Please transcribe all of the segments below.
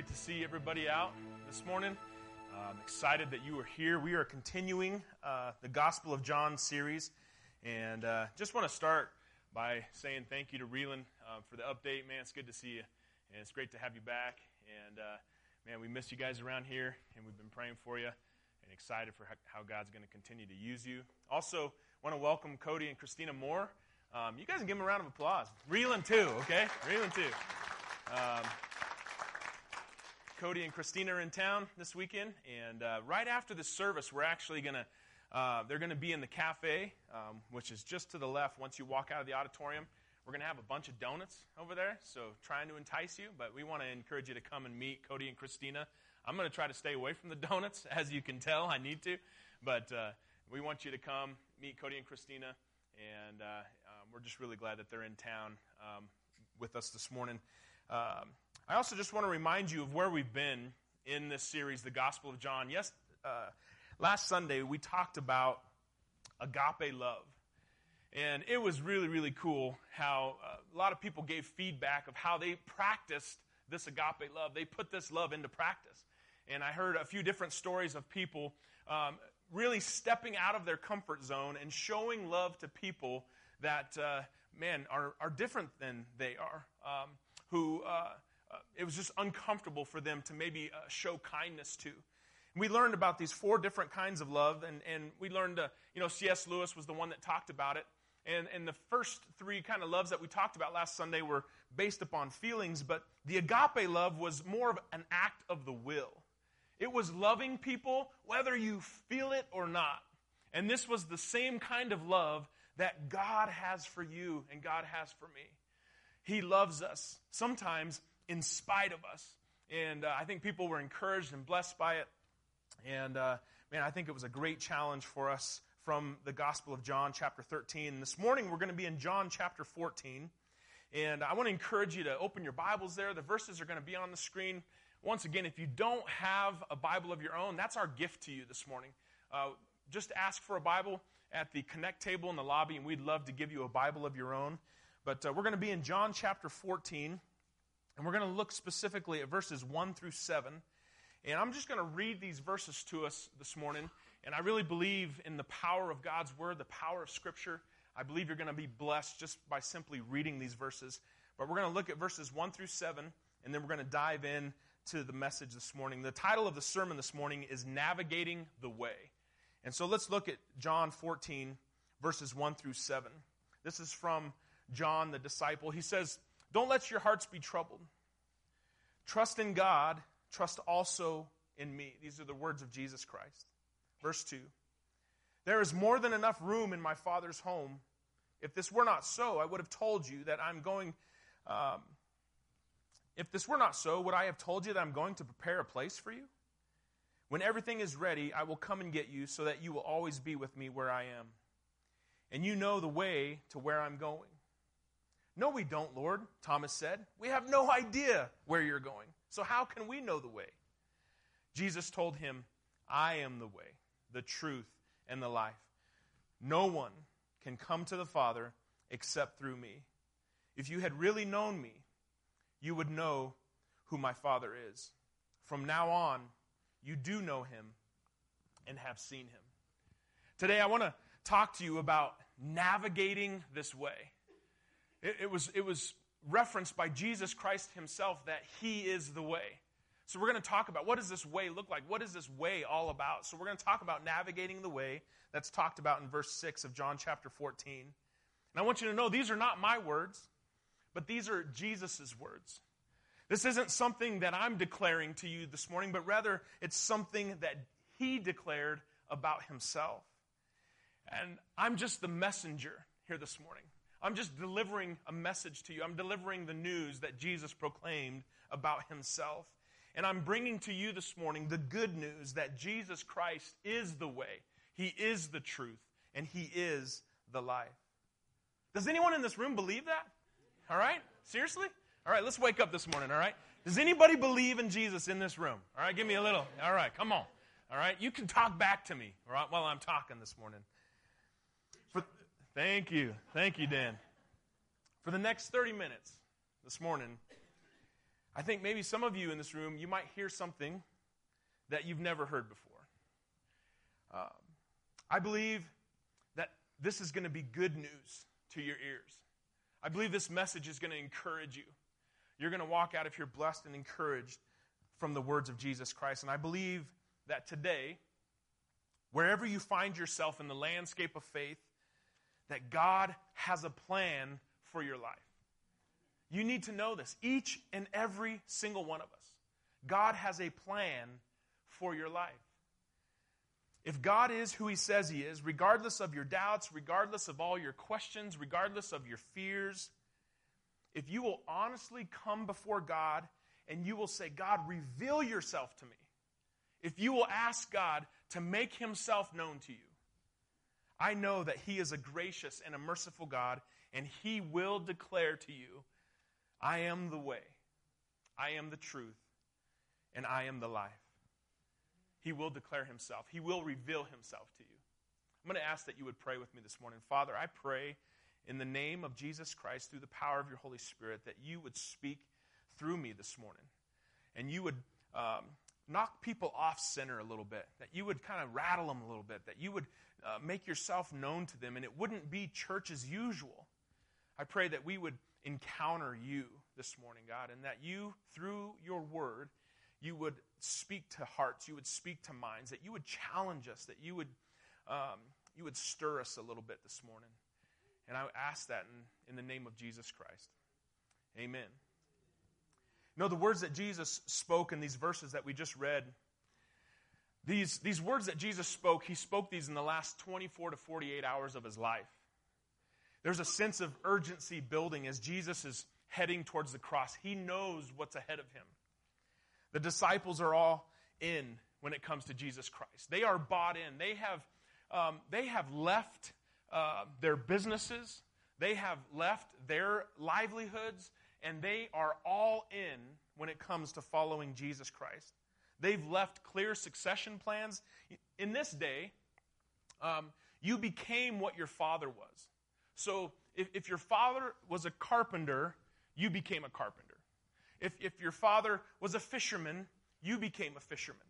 Great to see everybody out this morning. I'm excited that you are here. We are continuing uh, the Gospel of John series, and uh, just want to start by saying thank you to Reeland uh, for the update. Man, it's good to see you, and it's great to have you back. And uh, man, we miss you guys around here, and we've been praying for you, and excited for how God's going to continue to use you. Also, want to welcome Cody and Christina Moore. Um, you guys can give them a round of applause. Reeland too, okay? Reeland too. Um, Cody and Christina are in town this weekend, and uh, right after the service, we're actually going to. Uh, they're going to be in the cafe, um, which is just to the left. Once you walk out of the auditorium, we're going to have a bunch of donuts over there. So trying to entice you, but we want to encourage you to come and meet Cody and Christina. I'm going to try to stay away from the donuts, as you can tell. I need to, but uh, we want you to come meet Cody and Christina, and uh, um, we're just really glad that they're in town um, with us this morning. I also just want to remind you of where we've been in this series, The Gospel of John. Yes, uh, last Sunday we talked about agape love. And it was really, really cool how uh, a lot of people gave feedback of how they practiced this agape love. They put this love into practice. And I heard a few different stories of people um, really stepping out of their comfort zone and showing love to people that, uh, man, are, are different than they are, um, who uh, uh, it was just uncomfortable for them to maybe uh, show kindness to. we learned about these four different kinds of love, and, and we learned, uh, you know, C.S. Lewis was the one that talked about it. And, and the first three kind of loves that we talked about last Sunday were based upon feelings, but the agape love was more of an act of the will. It was loving people whether you feel it or not. And this was the same kind of love that God has for you and God has for me. He loves us. Sometimes in spite of us. And uh, I think people were encouraged and blessed by it. And uh, man, I think it was a great challenge for us from the Gospel of John, chapter 13. And this morning we're going to be in John, chapter 14. And I want to encourage you to open your Bibles there. The verses are going to be on the screen. Once again, if you don't have a Bible of your own, that's our gift to you this morning. Uh, just ask for a Bible at the Connect table in the lobby, and we'd love to give you a Bible of your own. But uh, we're going to be in John chapter 14. And we're going to look specifically at verses 1 through 7. And I'm just going to read these verses to us this morning. And I really believe in the power of God's Word, the power of Scripture. I believe you're going to be blessed just by simply reading these verses. But we're going to look at verses 1 through 7, and then we're going to dive in to the message this morning. The title of the sermon this morning is Navigating the Way. And so let's look at John 14, verses 1 through 7. This is from John the disciple. He says, don't let your hearts be troubled. Trust in God, trust also in me. These are the words of Jesus Christ. Verse 2 There is more than enough room in my Father's home. If this were not so, I would have told you that I'm going. Um, if this were not so, would I have told you that I'm going to prepare a place for you? When everything is ready, I will come and get you so that you will always be with me where I am. And you know the way to where I'm going. No, we don't, Lord, Thomas said. We have no idea where you're going. So how can we know the way? Jesus told him, I am the way, the truth, and the life. No one can come to the Father except through me. If you had really known me, you would know who my Father is. From now on, you do know him and have seen him. Today, I want to talk to you about navigating this way. It, it, was, it was referenced by Jesus Christ himself that he is the way. So we're going to talk about what does this way look like? What is this way all about? So we're going to talk about navigating the way that's talked about in verse 6 of John chapter 14. And I want you to know these are not my words, but these are Jesus' words. This isn't something that I'm declaring to you this morning, but rather it's something that he declared about himself. And I'm just the messenger here this morning. I'm just delivering a message to you. I'm delivering the news that Jesus proclaimed about himself. And I'm bringing to you this morning the good news that Jesus Christ is the way, He is the truth, and He is the life. Does anyone in this room believe that? All right? Seriously? All right, let's wake up this morning, all right? Does anybody believe in Jesus in this room? All right, give me a little. All right, come on. All right, you can talk back to me all right, while I'm talking this morning. Thank you. Thank you, Dan. For the next 30 minutes this morning, I think maybe some of you in this room, you might hear something that you've never heard before. Um, I believe that this is going to be good news to your ears. I believe this message is going to encourage you. You're going to walk out if you're blessed and encouraged from the words of Jesus Christ. And I believe that today, wherever you find yourself in the landscape of faith, that God has a plan for your life. You need to know this. Each and every single one of us. God has a plan for your life. If God is who He says He is, regardless of your doubts, regardless of all your questions, regardless of your fears, if you will honestly come before God and you will say, God, reveal yourself to me, if you will ask God to make Himself known to you, I know that He is a gracious and a merciful God, and He will declare to you, I am the way, I am the truth, and I am the life. He will declare himself, He will reveal himself to you. I'm going to ask that you would pray with me this morning. Father, I pray in the name of Jesus Christ, through the power of your Holy Spirit, that you would speak through me this morning. And you would um, knock people off center a little bit, that you would kind of rattle them a little bit, that you would uh, make yourself known to them, and it wouldn't be church as usual. I pray that we would encounter you this morning, God, and that you, through your word, you would speak to hearts, you would speak to minds, that you would challenge us, that you would, um, you would stir us a little bit this morning. And I ask that in, in the name of Jesus Christ. Amen. You know, the words that Jesus spoke in these verses that we just read, these, these words that Jesus spoke, he spoke these in the last 24 to 48 hours of his life. There's a sense of urgency building as Jesus is heading towards the cross. He knows what's ahead of him. The disciples are all in when it comes to Jesus Christ. They are bought in. They have, um, they have left uh, their businesses, they have left their livelihoods, and they are all in when it comes to following Jesus Christ. They've left clear succession plans. In this day, um, you became what your father was. So if, if your father was a carpenter, you became a carpenter. If, if your father was a fisherman, you became a fisherman.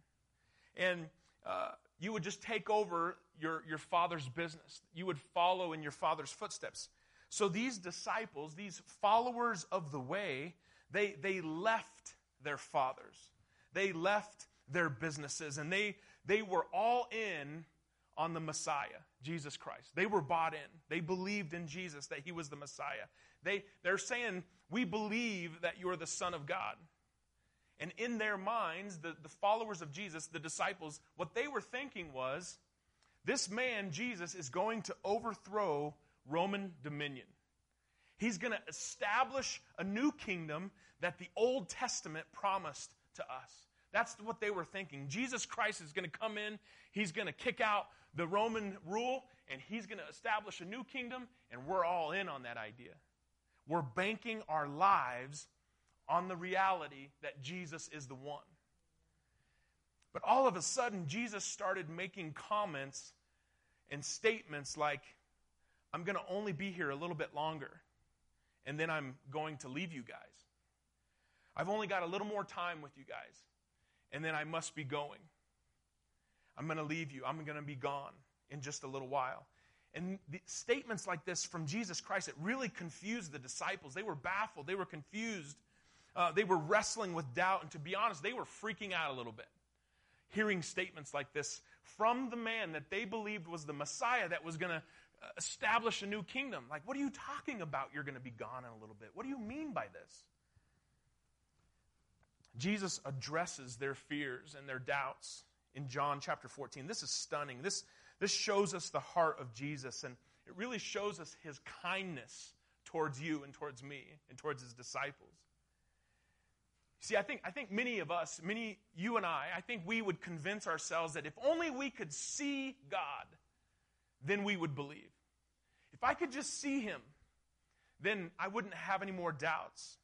And uh, you would just take over your, your father's business. You would follow in your father's footsteps. So these disciples, these followers of the way, they, they left their fathers. They left their businesses and they, they were all in on the Messiah, Jesus Christ. They were bought in. They believed in Jesus, that he was the Messiah. They, they're saying, We believe that you are the Son of God. And in their minds, the, the followers of Jesus, the disciples, what they were thinking was, This man, Jesus, is going to overthrow Roman dominion. He's going to establish a new kingdom that the Old Testament promised to us. That's what they were thinking. Jesus Christ is going to come in, he's going to kick out the Roman rule, and he's going to establish a new kingdom, and we're all in on that idea. We're banking our lives on the reality that Jesus is the one. But all of a sudden, Jesus started making comments and statements like, I'm going to only be here a little bit longer, and then I'm going to leave you guys. I've only got a little more time with you guys, and then I must be going. I'm going to leave you. I'm going to be gone in just a little while. And statements like this from Jesus Christ, it really confused the disciples. They were baffled, they were confused, uh, they were wrestling with doubt, and to be honest, they were freaking out a little bit. Hearing statements like this from the man that they believed was the Messiah that was going to uh, establish a new kingdom. Like, what are you talking about? You're going to be gone in a little bit. What do you mean by this? Jesus addresses their fears and their doubts in John chapter 14. This is stunning. This, this shows us the heart of Jesus, and it really shows us his kindness towards you and towards me and towards his disciples. See, I think, I think many of us, many, you and I, I think we would convince ourselves that if only we could see God, then we would believe. If I could just see him, then I wouldn't have any more doubts.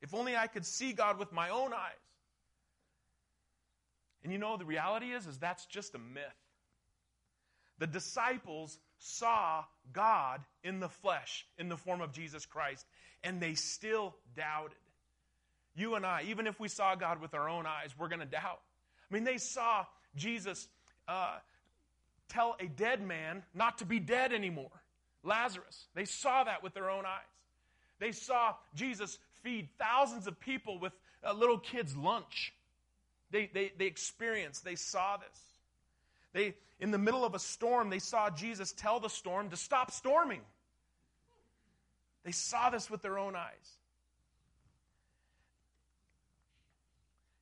If only I could see God with my own eyes. And you know, the reality is, is that's just a myth. The disciples saw God in the flesh, in the form of Jesus Christ, and they still doubted. You and I, even if we saw God with our own eyes, we're going to doubt. I mean, they saw Jesus uh, tell a dead man not to be dead anymore. Lazarus. They saw that with their own eyes. They saw Jesus feed thousands of people with a little kid's lunch. They, they, they experienced, they saw this. They, in the middle of a storm, they saw Jesus tell the storm to stop storming. They saw this with their own eyes.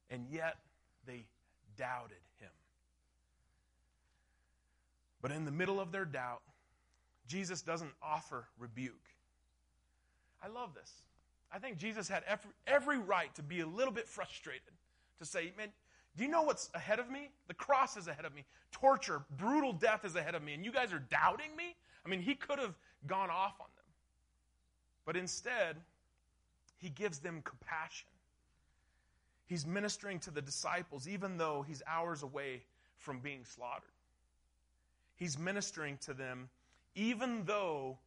And yet, they doubted him. But in the middle of their doubt, Jesus doesn't offer rebuke. I love this. I think Jesus had every, every right to be a little bit frustrated, to say, Man, do you know what's ahead of me? The cross is ahead of me. Torture, brutal death is ahead of me, and you guys are doubting me? I mean, he could have gone off on them. But instead, he gives them compassion. He's ministering to the disciples, even though he's hours away from being slaughtered. He's ministering to them, even though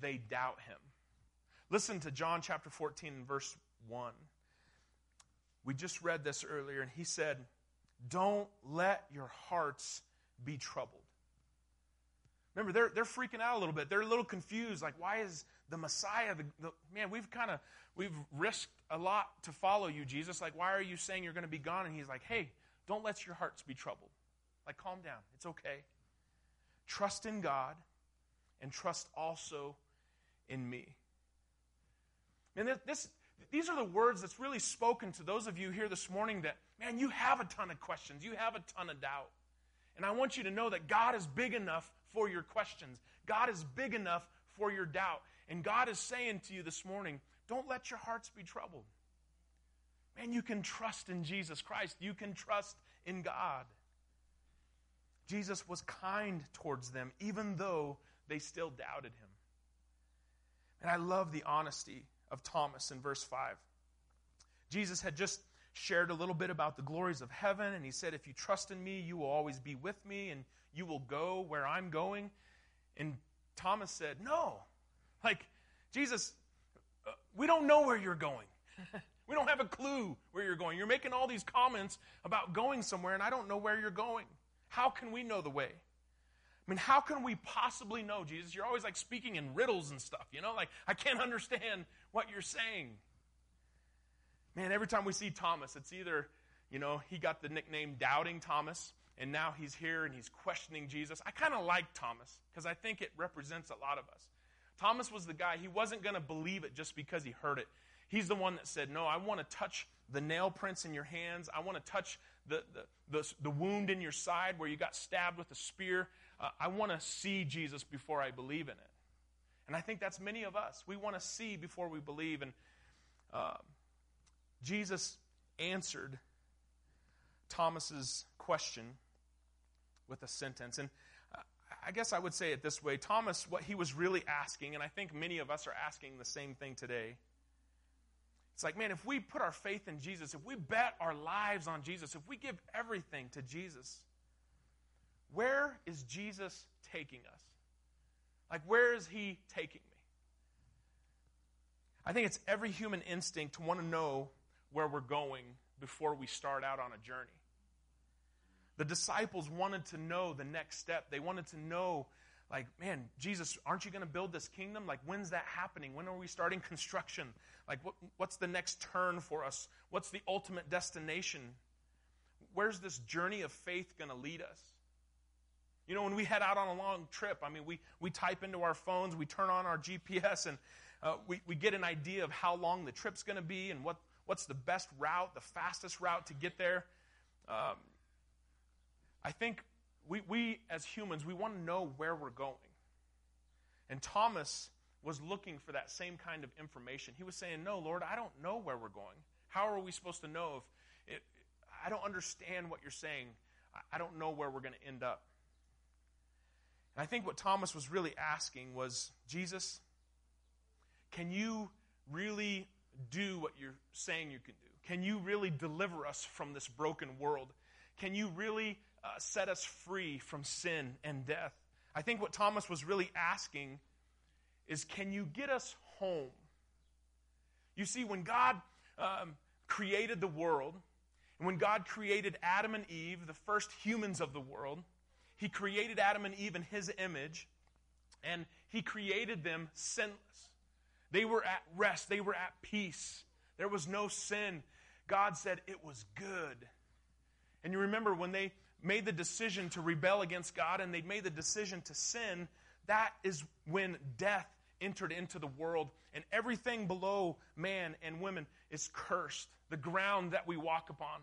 they doubt him. Listen to John chapter 14 and verse 1. We just read this earlier, and he said, Don't let your hearts be troubled. Remember, they're, they're freaking out a little bit. They're a little confused. Like, why is the Messiah, the, the man, we've kind of, we've risked a lot to follow you, Jesus. Like, why are you saying you're going to be gone? And he's like, hey, don't let your hearts be troubled. Like, calm down. It's okay. Trust in God and trust also in me. And this, these are the words that's really spoken to those of you here this morning that, man, you have a ton of questions, you have a ton of doubt. And I want you to know that God is big enough for your questions, God is big enough for your doubt. And God is saying to you this morning, don't let your hearts be troubled. Man, you can trust in Jesus Christ, you can trust in God. Jesus was kind towards them, even though they still doubted him. And I love the honesty of Thomas in verse 5. Jesus had just shared a little bit about the glories of heaven, and he said, If you trust in me, you will always be with me, and you will go where I'm going. And Thomas said, No. Like, Jesus, uh, we don't know where you're going. we don't have a clue where you're going. You're making all these comments about going somewhere, and I don't know where you're going. How can we know the way? I mean, how can we possibly know, Jesus? You're always like speaking in riddles and stuff, you know? Like, I can't understand what you're saying. Man, every time we see Thomas, it's either, you know, he got the nickname Doubting Thomas, and now he's here and he's questioning Jesus. I kind of like Thomas because I think it represents a lot of us. Thomas was the guy, he wasn't going to believe it just because he heard it. He's the one that said, No, I want to touch the nail prints in your hands. I want to touch the, the, the, the, wound in your side where you got stabbed with a spear. Uh, I want to see Jesus before I believe in it. And I think that's many of us. We want to see before we believe. And uh, Jesus answered Thomas's question with a sentence. And uh, I guess I would say it this way Thomas, what he was really asking, and I think many of us are asking the same thing today. It's like, man, if we put our faith in Jesus, if we bet our lives on Jesus, if we give everything to Jesus, where is Jesus taking us? Like, where is he taking me? I think it's every human instinct to want to know where we're going before we start out on a journey. The disciples wanted to know the next step. They wanted to know, like, man, Jesus, aren't you going to build this kingdom? Like, when's that happening? When are we starting construction? Like, what, what's the next turn for us? What's the ultimate destination? Where's this journey of faith going to lead us? You know, when we head out on a long trip, I mean, we, we type into our phones, we turn on our GPS, and uh, we, we get an idea of how long the trip's going to be and what, what's the best route, the fastest route to get there. Um, I think we, we, as humans, we want to know where we're going. And Thomas was looking for that same kind of information. He was saying, No, Lord, I don't know where we're going. How are we supposed to know if it, I don't understand what you're saying? I don't know where we're going to end up. And I think what Thomas was really asking was Jesus, can you really do what you're saying you can do? Can you really deliver us from this broken world? Can you really uh, set us free from sin and death? I think what Thomas was really asking is can you get us home? You see, when God um, created the world, and when God created Adam and Eve, the first humans of the world, He created Adam and Eve in His image, and He created them sinless. They were at rest, they were at peace. There was no sin. God said it was good. And you remember when they made the decision to rebel against God and they made the decision to sin, that is when death entered into the world and everything below man and women is cursed. The ground that we walk upon.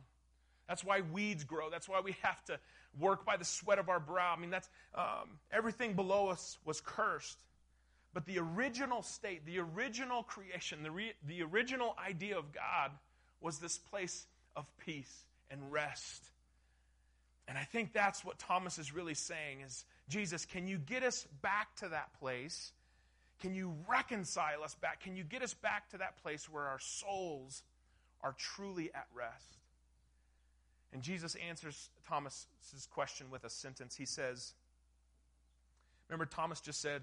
That's why weeds grow. That's why we have to work by the sweat of our brow. I mean, that's um, everything below us was cursed. But the original state, the original creation, the, re, the original idea of God was this place of peace and rest. And I think that's what Thomas is really saying is Jesus, can you get us back to that place? Can you reconcile us back? Can you get us back to that place where our souls are truly at rest? And Jesus answers Thomas's question with a sentence. He says, Remember, Thomas just said,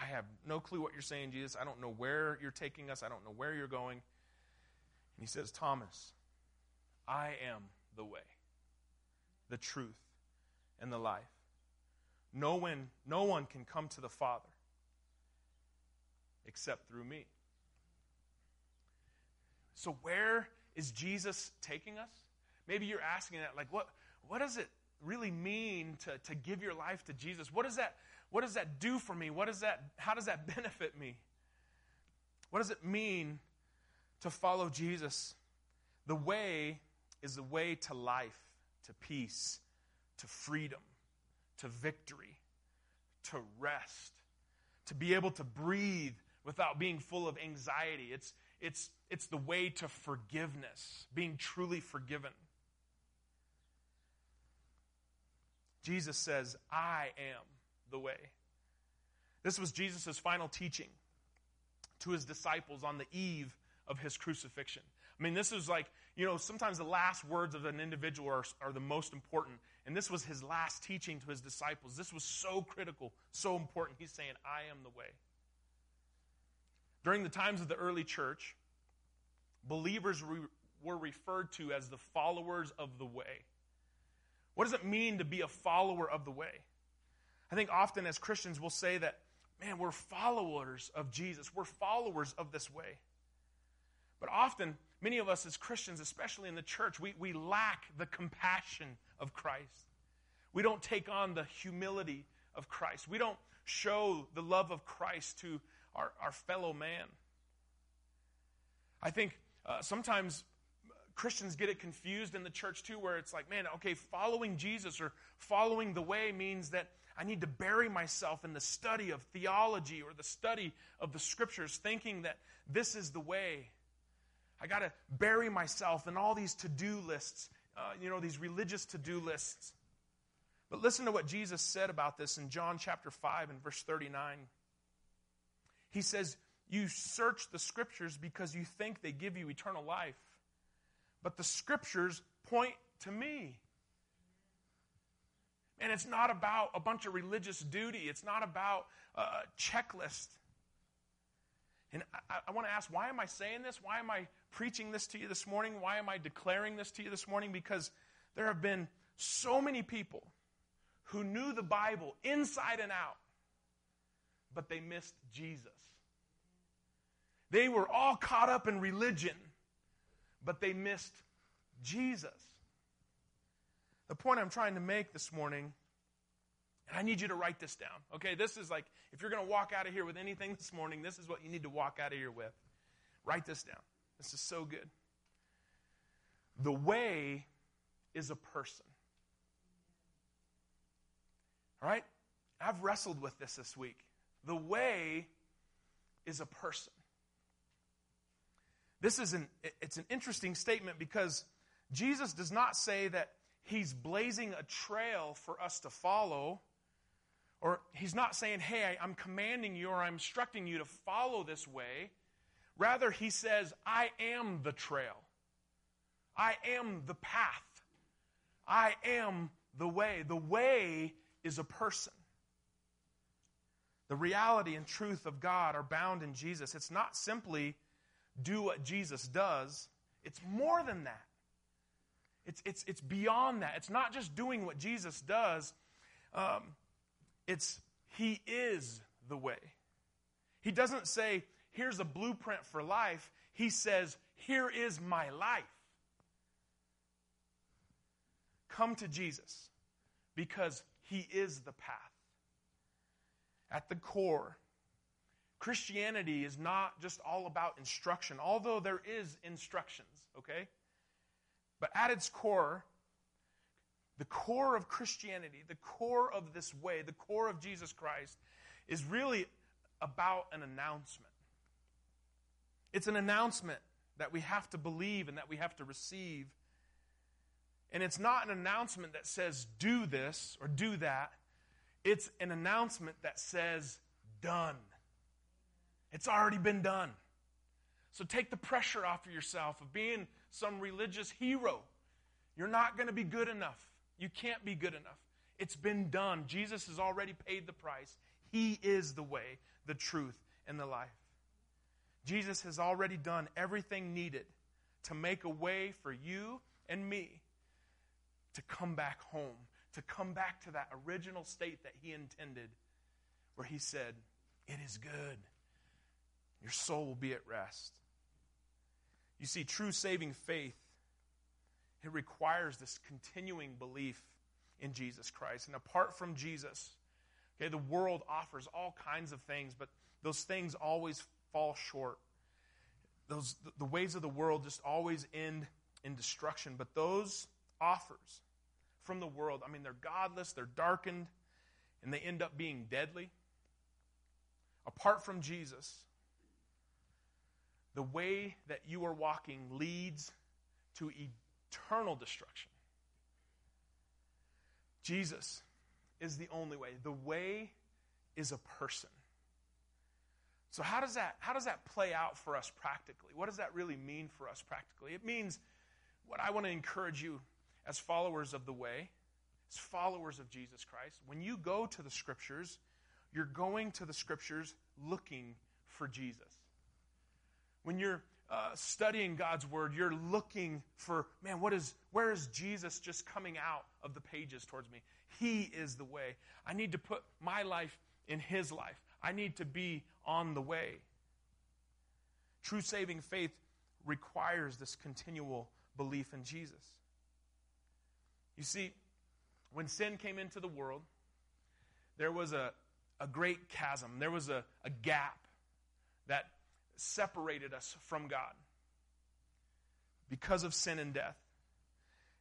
I have no clue what you're saying, Jesus. I don't know where you're taking us. I don't know where you're going. And he says, Thomas, I am the way, the truth, and the life. No one, no one can come to the Father except through me. So, where is Jesus taking us? Maybe you're asking that, like, what, what does it really mean to, to give your life to Jesus? What does that what does that do for me? What does that how does that benefit me? What does it mean to follow Jesus? The way is the way to life, to peace, to freedom, to victory, to rest, to be able to breathe without being full of anxiety. It's, it's, it's the way to forgiveness, being truly forgiven. Jesus says, I am the way. This was Jesus' final teaching to his disciples on the eve of his crucifixion. I mean, this is like, you know, sometimes the last words of an individual are, are the most important. And this was his last teaching to his disciples. This was so critical, so important. He's saying, I am the way. During the times of the early church, believers re- were referred to as the followers of the way. What does it mean to be a follower of the way? I think often as Christians we'll say that, man, we're followers of Jesus, we're followers of this way. But often, many of us as Christians, especially in the church, we, we lack the compassion of Christ. We don't take on the humility of Christ. We don't show the love of Christ to our, our fellow man. I think uh, sometimes Christians get it confused in the church too, where it's like, man, okay, following Jesus or following the way means that I need to bury myself in the study of theology or the study of the scriptures, thinking that this is the way. I got to bury myself in all these to do lists, uh, you know, these religious to do lists. But listen to what Jesus said about this in John chapter 5 and verse 39. He says, You search the scriptures because you think they give you eternal life but the scriptures point to me. And it's not about a bunch of religious duty, it's not about a checklist. And I, I want to ask, why am I saying this? Why am I preaching this to you this morning? Why am I declaring this to you this morning? Because there have been so many people who knew the Bible inside and out, but they missed Jesus. They were all caught up in religion but they missed Jesus. The point I'm trying to make this morning, and I need you to write this down. Okay, this is like, if you're going to walk out of here with anything this morning, this is what you need to walk out of here with. Write this down. This is so good. The way is a person. All right? I've wrestled with this this week. The way is a person. This is an it's an interesting statement because Jesus does not say that he's blazing a trail for us to follow or he's not saying, "Hey, I'm commanding you or I'm instructing you to follow this way." Rather, he says, "I am the trail. I am the path. I am the way. The way is a person." The reality and truth of God are bound in Jesus. It's not simply do what Jesus does, It's more than that. It's, it's, it's beyond that. It's not just doing what Jesus does, um, it's He is the way. He doesn't say, here's a blueprint for life. He says, here is my life. Come to Jesus because He is the path. At the core, Christianity is not just all about instruction, although there is instructions, okay? But at its core, the core of Christianity, the core of this way, the core of Jesus Christ, is really about an announcement. It's an announcement that we have to believe and that we have to receive. And it's not an announcement that says, do this or do that. It's an announcement that says, done. It's already been done. So take the pressure off of yourself of being some religious hero. You're not going to be good enough. You can't be good enough. It's been done. Jesus has already paid the price. He is the way, the truth, and the life. Jesus has already done everything needed to make a way for you and me to come back home, to come back to that original state that He intended, where He said, It is good. Your soul will be at rest. You see, true saving faith, it requires this continuing belief in Jesus Christ. And apart from Jesus, okay, the world offers all kinds of things, but those things always fall short. Those, the ways of the world just always end in destruction. But those offers from the world, I mean, they're godless, they're darkened, and they end up being deadly. Apart from Jesus, the way that you are walking leads to eternal destruction. Jesus is the only way. The way is a person. So how does that how does that play out for us practically? What does that really mean for us practically? It means what I want to encourage you as followers of the way, as followers of Jesus Christ, when you go to the scriptures, you're going to the scriptures looking for Jesus. When you're uh, studying God's word, you're looking for, man, what is, where is Jesus just coming out of the pages towards me? He is the way. I need to put my life in His life. I need to be on the way. True saving faith requires this continual belief in Jesus. You see, when sin came into the world, there was a, a great chasm, there was a, a gap that separated us from God because of sin and death.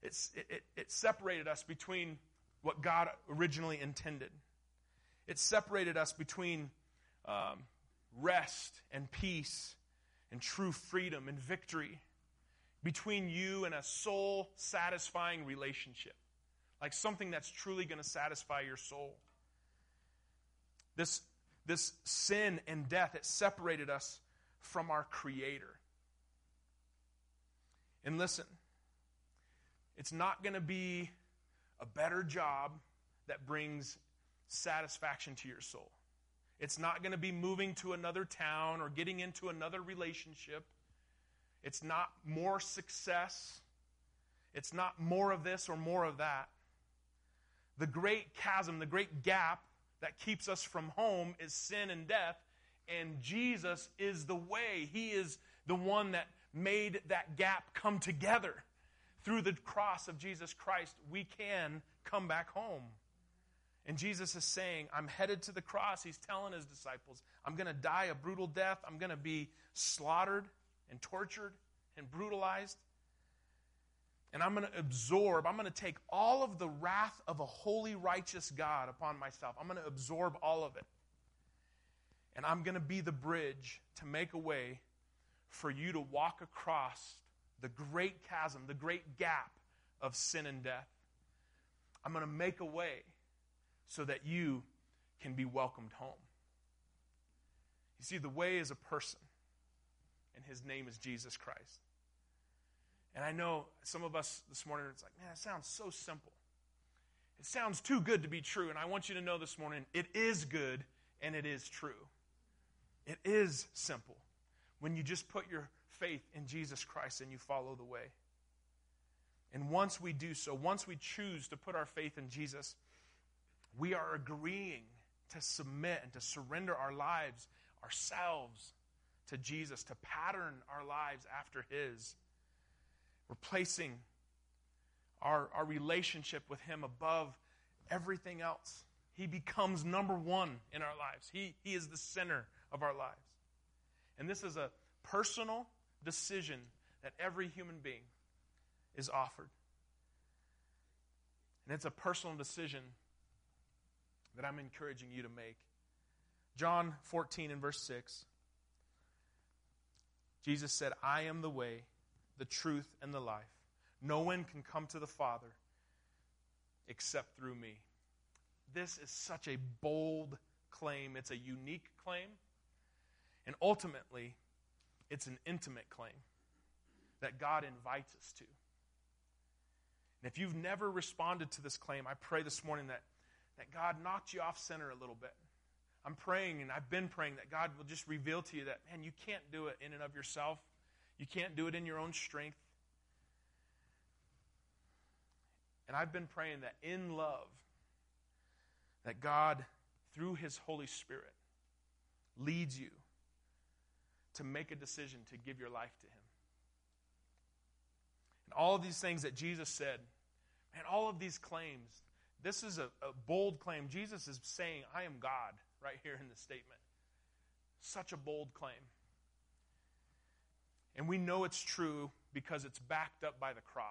It's, it, it, it separated us between what God originally intended. It separated us between um, rest and peace and true freedom and victory, between you and a soul satisfying relationship, like something that's truly going to satisfy your soul. This, this sin and death, it separated us from our Creator. And listen, it's not going to be a better job that brings satisfaction to your soul. It's not going to be moving to another town or getting into another relationship. It's not more success. It's not more of this or more of that. The great chasm, the great gap that keeps us from home is sin and death, and Jesus is the way. He is the one that made that gap come together. Through the cross of Jesus Christ, we can come back home. And Jesus is saying, I'm headed to the cross. He's telling his disciples, I'm going to die a brutal death. I'm going to be slaughtered and tortured and brutalized. And I'm going to absorb, I'm going to take all of the wrath of a holy, righteous God upon myself. I'm going to absorb all of it. And I'm going to be the bridge to make a way for you to walk across the great chasm, the great gap of sin and death. I'm going to make a way so that you can be welcomed home. You see, the way is a person, and his name is Jesus Christ. And I know some of us this morning, it's like, man, it sounds so simple. It sounds too good to be true. And I want you to know this morning, it is good and it is true. It is simple when you just put your faith in Jesus Christ and you follow the way. And once we do so, once we choose to put our faith in Jesus, we are agreeing to submit and to surrender our lives, ourselves, to Jesus, to pattern our lives after His. We're placing our, our relationship with Him above everything else. He becomes number one in our lives, He, he is the center of our lives. And this is a personal decision that every human being is offered. And it's a personal decision that I'm encouraging you to make. John 14 and verse 6. Jesus said, I am the way, the truth, and the life. No one can come to the Father except through me. This is such a bold claim. It's a unique claim. And ultimately, it's an intimate claim that God invites us to. And if you've never responded to this claim, I pray this morning that, that God knocked you off center a little bit. I'm praying, and I've been praying that God will just reveal to you that, man, you can't do it in and of yourself. You can't do it in your own strength. And I've been praying that in love, that God, through His Holy Spirit, leads you to make a decision to give your life to Him. And all of these things that Jesus said, man, all of these claims, this is a, a bold claim. Jesus is saying, I am God, right here in the statement. Such a bold claim. And we know it's true because it's backed up by the cross,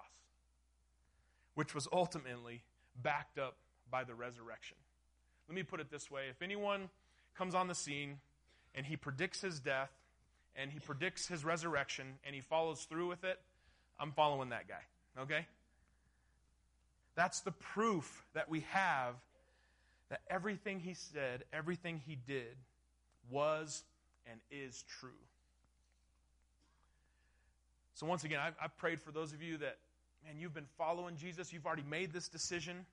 which was ultimately backed up by the resurrection. Let me put it this way if anyone comes on the scene and he predicts his death and he predicts his resurrection and he follows through with it, I'm following that guy. Okay? That's the proof that we have that everything he said, everything he did, was and is true. So, once again, I've, I've, prayed for those of you that, man, you've been following Jesus, you've already made this decision.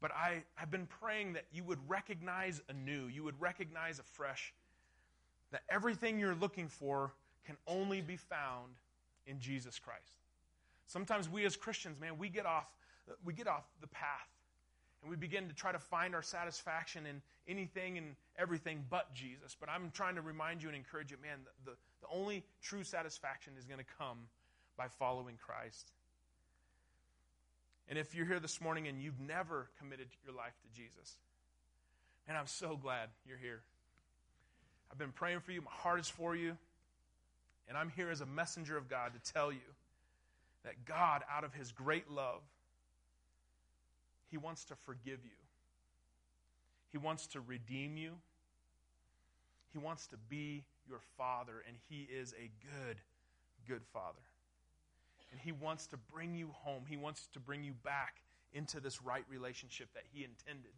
But I, I've been praying that you would recognize anew, you would recognize afresh that everything you're looking for can only be found in Jesus Christ. Sometimes we as Christians, man, we get off, we get off the path and we begin to try to find our satisfaction in anything and everything but Jesus. But I'm trying to remind you and encourage you, man, the, the, the only true satisfaction is going to come by following Christ. And if you're here this morning and you've never committed your life to Jesus, and I'm so glad you're here. I've been praying for you. My heart is for you. And I'm here as a messenger of God to tell you that God, out of his great love, he wants to forgive you. He wants to redeem you. He wants to be your father, and he is a good, good father. And he wants to bring you home. He wants to bring you back into this right relationship that he intended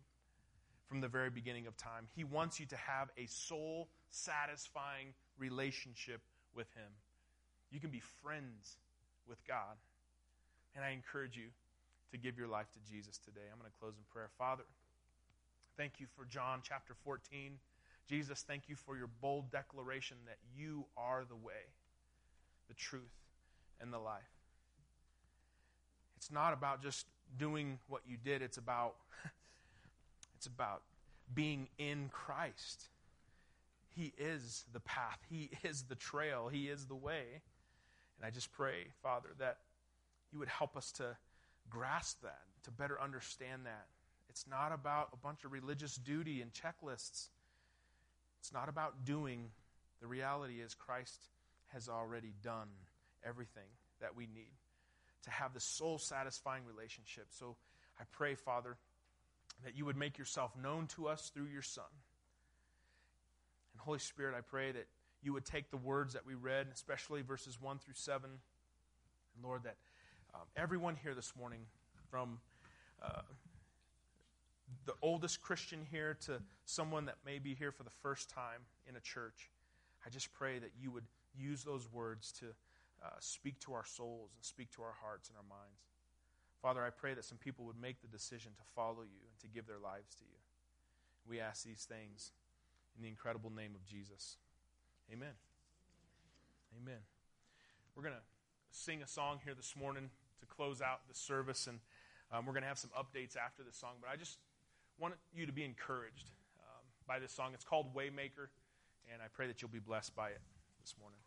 from the very beginning of time. He wants you to have a soul satisfying relationship with Him. You can be friends with God. And I encourage you to give your life to Jesus today. I'm going to close in prayer. Father, thank you for John chapter 14. Jesus, thank you for your bold declaration that you are the way, the truth, and the life. It's not about just doing what you did, it's about it's about being in Christ. He is the path, He is the trail, He is the way. And I just pray, Father, that you would help us to grasp that, to better understand that. It's not about a bunch of religious duty and checklists. It's not about doing. The reality is, Christ has already done everything that we need to have the soul satisfying relationship. So I pray, Father, that you would make yourself known to us through your Son. And Holy Spirit, I pray that you would take the words that we read, especially verses 1 through 7. And Lord, that um, everyone here this morning, from uh, the oldest Christian here to someone that may be here for the first time in a church, I just pray that you would use those words to uh, speak to our souls and speak to our hearts and our minds. Father, I pray that some people would make the decision to follow you and to give their lives to you. We ask these things in the incredible name of Jesus. Amen. Amen. we're going to sing a song here this morning to close out the service, and um, we're going to have some updates after the song. But I just want you to be encouraged um, by this song. It's called Waymaker, and I pray that you'll be blessed by it this morning.